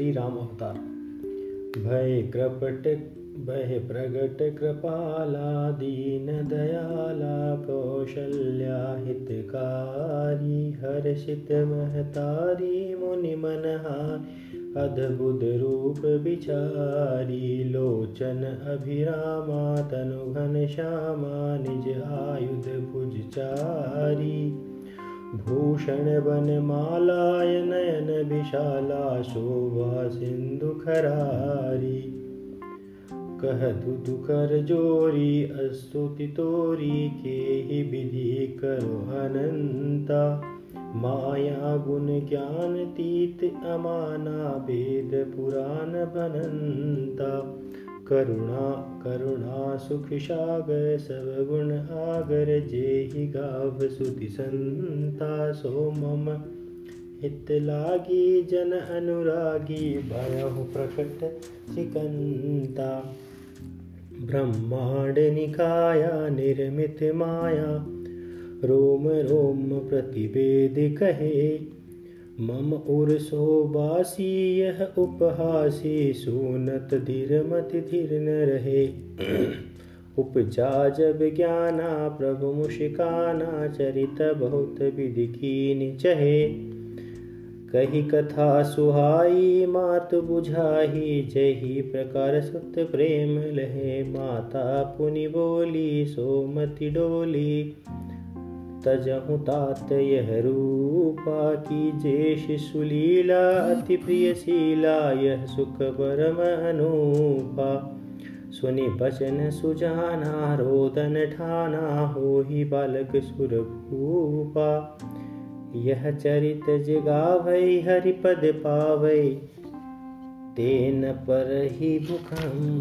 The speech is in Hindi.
श्री राम अवतार। भय कृपट, भय प्रगट कृपाला दीन दयाला कौशल्या हितकारी हर्षित महतारी मुनि मनहा अद्भुत रूप विचारी लोचन अभिरामा तनु घन श्यामा निज आयुध भुजचारी। भूषणवन मालायनयन विशाला शोभा सिन्धुखरारि कहतु दुखरजोरी अस्तुति तोरि केहि विधि करो अनन्ता। माया गुण ज्ञान तीत अमाना भेद पुराण पुराणवनन्ता करुणा करुणा सुख सागर सब गुण आगर जे ही गाव सुति संता सो मम हित लागी जन अनुरागी भयहु प्रकट सिकंता। ब्रह्मांड निकाया निर्मित माया रोम रोम प्रतिवेद कहे मम उर सोबासी यह उपहासी, सुनत धीर मत धीर न रहे। उपजा जब ज्ञाना प्रभु मुशिकाना चरित बहुत विधि की चहे कही कथा सुहाई, मात बुझाही, जही प्रकार सुत प्रेम लहे। माता पुनि बोली, सोमति डोली। तजहु तात यह रूपा की जेश सुलीला, अति प्रिय शीला, यह सुख परम अनूपा। सुनि बचन सुजाना, रोदन ठाना हो ही बालक सुर भूपा। यह चरित जगावै, हरिपद पावै, तेन पर ही भूखम